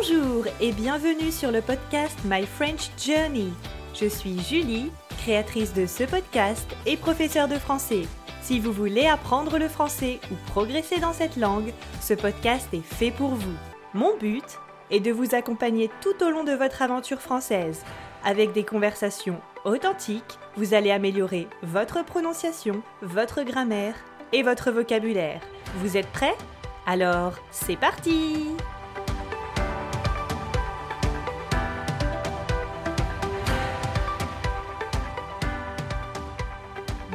Bonjour et bienvenue sur le podcast My French Journey. Je suis Julie, créatrice de ce podcast et professeure de français. Si vous voulez apprendre le français ou progresser dans cette langue, ce podcast est fait pour vous. Mon but est de vous accompagner tout au long de votre aventure française. Avec des conversations authentiques, vous allez améliorer votre prononciation, votre grammaire et votre vocabulaire. Vous êtes prêts? Alors, c'est parti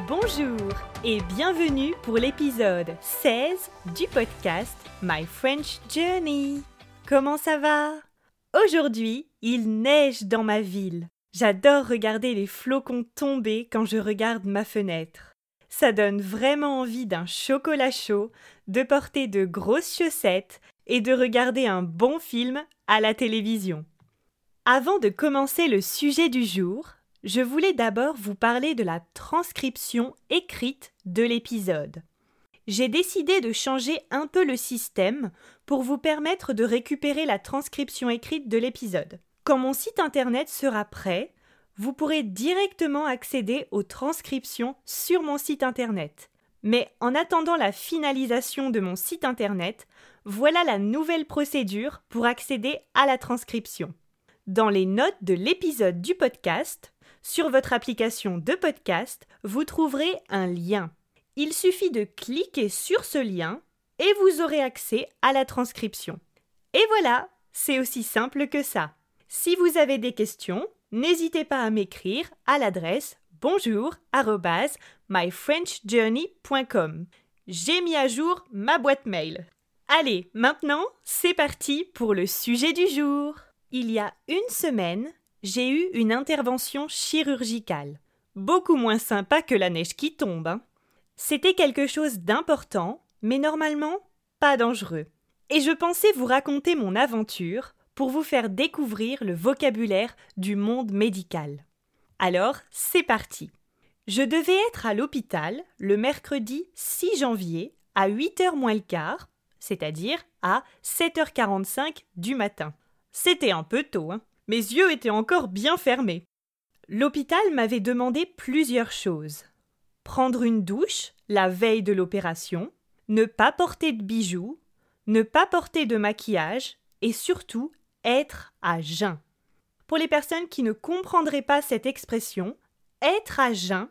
Bonjour et bienvenue pour l'épisode 16 du podcast My French Journey. Comment ça va? Aujourd'hui, il neige dans ma ville. J'adore regarder les flocons tomber quand je regarde ma fenêtre. Ça donne vraiment envie d'un chocolat chaud, de porter de grosses chaussettes et de regarder un bon film à la télévision. Avant de commencer le sujet du jour, je voulais d'abord vous parler de la transcription écrite de l'épisode. J'ai décidé de changer un peu le système pour vous permettre de récupérer la transcription écrite de l'épisode. Quand mon site internet sera prêt, vous pourrez directement accéder aux transcriptions sur mon site internet. Mais en attendant la finalisation de mon site internet, voilà la nouvelle procédure pour accéder à la transcription. Dans les notes de l'épisode du podcast, sur votre application de podcast, vous trouverez un lien. Il suffit de cliquer sur ce lien et vous aurez accès à la transcription. Et voilà, c'est aussi simple que ça. Si vous avez des questions, n'hésitez pas à m'écrire à l'adresse bonjour myfrenchjourney.com. J'ai mis à jour ma boîte mail. Allez, maintenant, c'est parti pour le sujet du jour. Il y a une semaine, j'ai eu une intervention chirurgicale. Beaucoup moins sympa que la neige qui tombe. Hein. C'était quelque chose d'important, mais normalement pas dangereux. Et je pensais vous raconter mon aventure pour vous faire découvrir le vocabulaire du monde médical. Alors, c'est parti. Je devais être à l'hôpital le mercredi 6 janvier à 8h moins le quart, c'est-à-dire à 7h45 du matin. C'était un peu tôt, hein. Mes yeux étaient encore bien fermés. L'hôpital m'avait demandé plusieurs choses. Prendre une douche la veille de l'opération, ne pas porter de bijoux, ne pas porter de maquillage et surtout être à jeun. Pour les personnes qui ne comprendraient pas cette expression, être à jeun,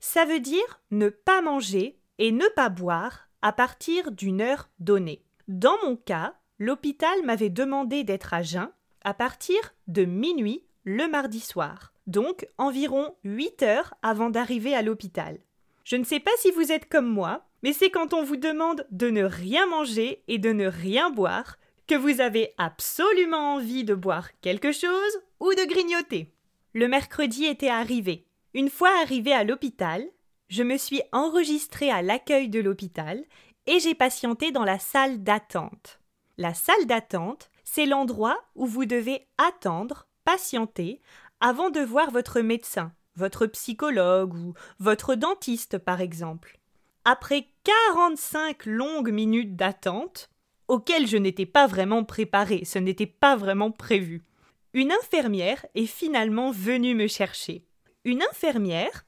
ça veut dire ne pas manger et ne pas boire à partir d'une heure donnée. Dans mon cas, l'hôpital m'avait demandé d'être à jeun à partir de minuit le mardi soir, donc environ 8 heures avant d'arriver à l'hôpital. Je ne sais pas si vous êtes comme moi, mais c'est quand on vous demande de ne rien manger et de ne rien boire que vous avez absolument envie de boire quelque chose ou de grignoter. Le mercredi était arrivé. Une fois arrivé à l'hôpital, je me suis enregistrée à l'accueil de l'hôpital et j'ai patienté dans la salle d'attente. La salle d'attente, c'est l'endroit où vous devez attendre, patienter, avant de voir votre médecin, votre psychologue ou votre dentiste par exemple. Après 45 longues minutes d'attente, auxquelles je n'étais pas vraiment préparée, ce n'était pas vraiment prévu, une infirmière est finalement venue me chercher. Une infirmière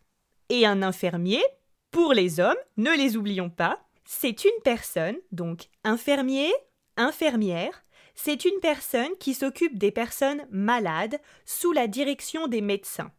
et un infirmier, pour les hommes, ne les oublions pas, c'est une personne, donc infirmier, infirmière, c'est une personne qui s'occupe des personnes malades sous la direction des médecins.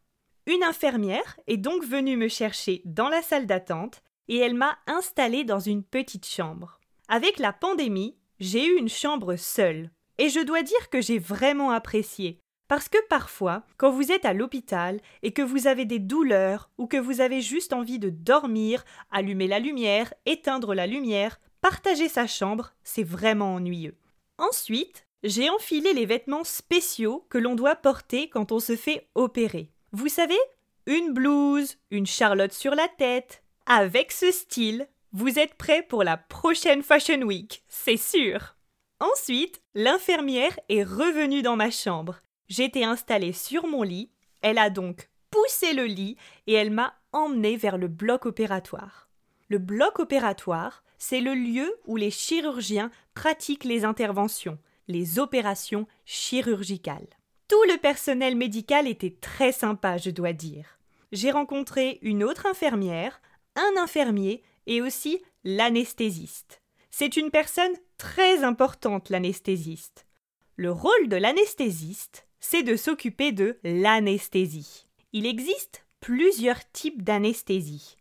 Une infirmière est donc venue me chercher dans la salle d'attente et elle m'a installée dans une petite chambre. Avec la pandémie, j'ai eu une chambre seule. Et je dois dire que j'ai vraiment apprécié. Parce que parfois, quand vous êtes à l'hôpital et que vous avez des douleurs ou que vous avez juste envie de dormir, allumer la lumière, éteindre la lumière, partager sa chambre, c'est vraiment ennuyeux. Ensuite, j'ai enfilé les vêtements spéciaux que l'on doit porter quand on se fait opérer. Vous savez, une blouse, une charlotte sur la tête, avec ce style, vous êtes prêt pour la prochaine Fashion Week, c'est sûr. Ensuite, l'infirmière est revenue dans ma chambre. J'étais installée sur mon lit, elle a donc poussé le lit et elle m'a emmenée vers le bloc opératoire. Le bloc opératoire, c'est le lieu où les chirurgiens pratiquent les interventions. les opérations chirurgicales. Tout le personnel médical était très sympa, je dois dire. J'ai rencontré une autre infirmière, un infirmier et aussi l'anesthésiste. C'est une personne très importante, l'anesthésiste. Le rôle de l'anesthésiste, c'est de s'occuper de l'anesthésie. Il existe plusieurs types d'anesthésie.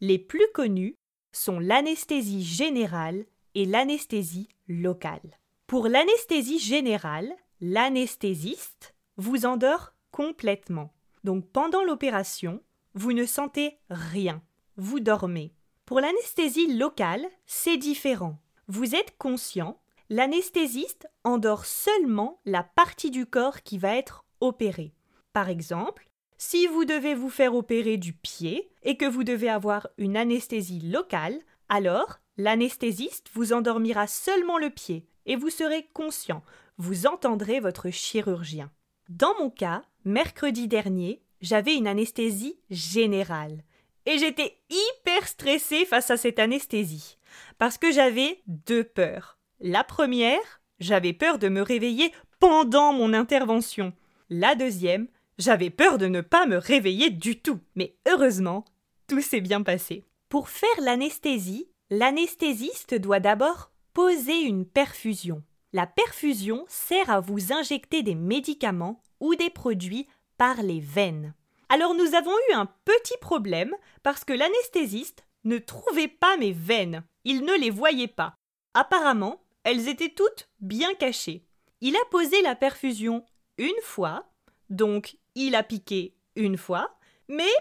Les plus connus sont l'anesthésie générale et l'anesthésie locale. Pour l'anesthésie générale, l'anesthésiste vous endort complètement. Donc pendant l'opération, vous ne sentez rien, vous dormez. Pour l'anesthésie locale, c'est différent. Vous êtes conscient, l'anesthésiste endort seulement la partie du corps qui va être opérée. Par exemple, si vous devez vous faire opérer du pied et que vous devez avoir une anesthésie locale, alors l'anesthésiste vous endormira seulement le pied et vous serez conscient, vous entendrez votre chirurgien. Dans mon cas, mercredi dernier, j'avais une anesthésie générale. Et j'étais hyper stressée face à cette anesthésie. Parce que j'avais deux peurs. La première, j'avais peur de me réveiller pendant mon intervention. La deuxième, j'avais peur de ne pas me réveiller du tout. Mais heureusement, tout s'est bien passé. Pour faire l'anesthésie, l'anesthésiste doit d'abord poser une perfusion. La perfusion sert à vous injecter des médicaments ou des produits par les veines. Alors nous avons eu un petit problème parce que l'anesthésiste ne trouvait pas mes veines. Il ne les voyait pas. Apparemment, elles étaient toutes bien cachées. Il a posé la perfusion une fois, donc il a piqué une fois, mais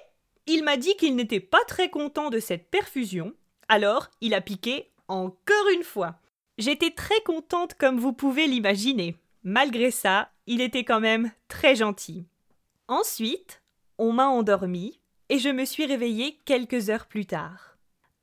il m'a dit qu'il n'était pas très content de cette perfusion, alors il a piqué encore une fois. J'étais très contente comme vous pouvez l'imaginer. Malgré ça, il était quand même très gentil. Ensuite, on m'a endormi et je me suis réveillée quelques heures plus tard.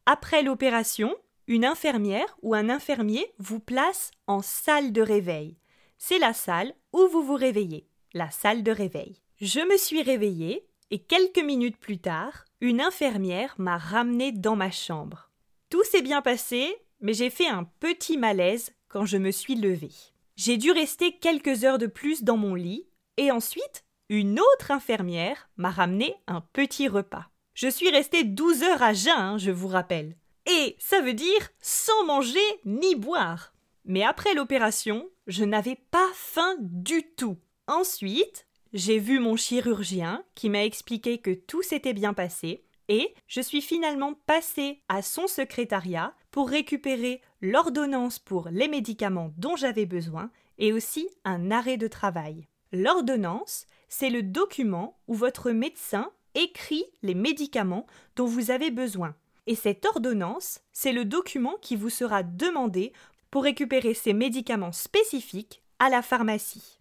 Après l'opération, une infirmière ou un infirmier vous place en salle de réveil. C'est la salle où vous vous réveillez, la salle de réveil. Je me suis réveillée et quelques minutes plus tard, une infirmière m'a ramenée dans ma chambre. Tout s'est bien passé mais j'ai fait un petit malaise quand je me suis levée. J'ai dû rester quelques heures de plus dans mon lit, et ensuite, une autre infirmière m'a ramené un petit repas. Je suis restée douze heures à jeun, hein, je vous rappelle. Et ça veut dire sans manger ni boire. Mais après l'opération, je n'avais pas faim du tout. Ensuite, j'ai vu mon chirurgien qui m'a expliqué que tout s'était bien passé et je suis finalement passée à son secrétariat pour récupérer l'ordonnance pour les médicaments dont j'avais besoin et aussi un arrêt de travail. L'ordonnance, c'est le document où votre médecin écrit les médicaments dont vous avez besoin. Et cette ordonnance, c'est le document qui vous sera demandé pour récupérer ces médicaments spécifiques à la pharmacie.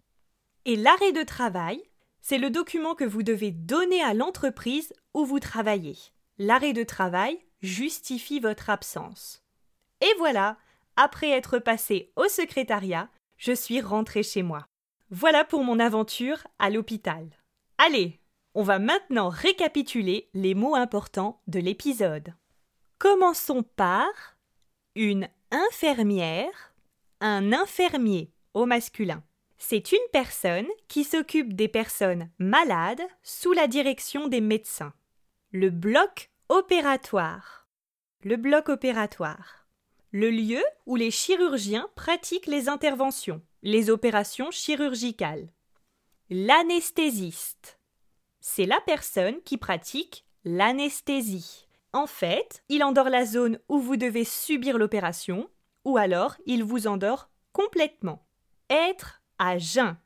Et l'arrêt de travail, c'est le document que vous devez donner à l'entreprise où vous travaillez. L'arrêt de travail justifie votre absence. Et voilà, après être passé au secrétariat, je suis rentrée chez moi. Voilà pour mon aventure à l'hôpital. Allez, on va maintenant récapituler les mots importants de l'épisode. Commençons par une infirmière, un infirmier au masculin. C'est une personne qui s'occupe des personnes malades sous la direction des médecins. Le bloc opératoire. Le bloc opératoire le lieu où les chirurgiens pratiquent les interventions, les opérations chirurgicales. L'anesthésiste. C'est la personne qui pratique l'anesthésie. En fait, il endort la zone où vous devez subir l'opération, ou alors il vous endort complètement. Être à jeun.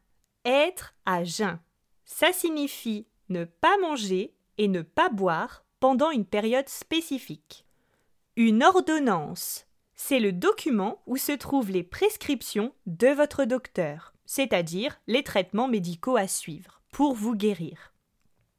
Être à jeun. Ça signifie ne pas manger et ne pas boire pendant une période spécifique. Une ordonnance c'est le document où se trouvent les prescriptions de votre docteur, c'est-à-dire les traitements médicaux à suivre pour vous guérir.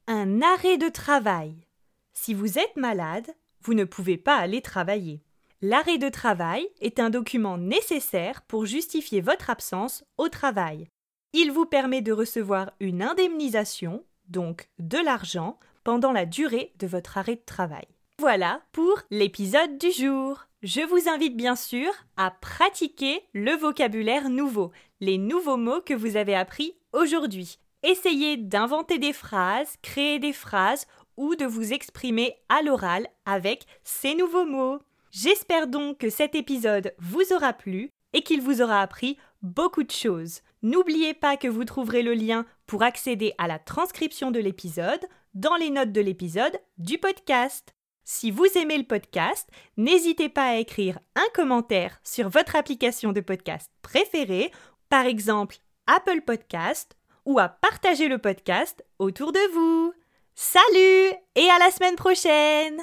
Un arrêt de travail. Si vous êtes malade, vous ne pouvez pas aller travailler. L'arrêt de travail est un document nécessaire pour justifier votre absence au travail. Il vous permet de recevoir une indemnisation, donc de l'argent, pendant la durée de votre arrêt de travail. Voilà pour l'épisode du jour. Je vous invite bien sûr à pratiquer le vocabulaire nouveau, les nouveaux mots que vous avez appris aujourd'hui. Essayez d'inventer des phrases, créer des phrases ou de vous exprimer à l'oral avec ces nouveaux mots. J'espère donc que cet épisode vous aura plu et qu'il vous aura appris beaucoup de choses. N'oubliez pas que vous trouverez le lien pour accéder à la transcription de l'épisode dans les notes de l'épisode du podcast. Si vous aimez le podcast, n'hésitez pas à écrire un commentaire sur votre application de podcast préférée, par exemple Apple Podcast, ou à partager le podcast autour de vous. Salut et à la semaine prochaine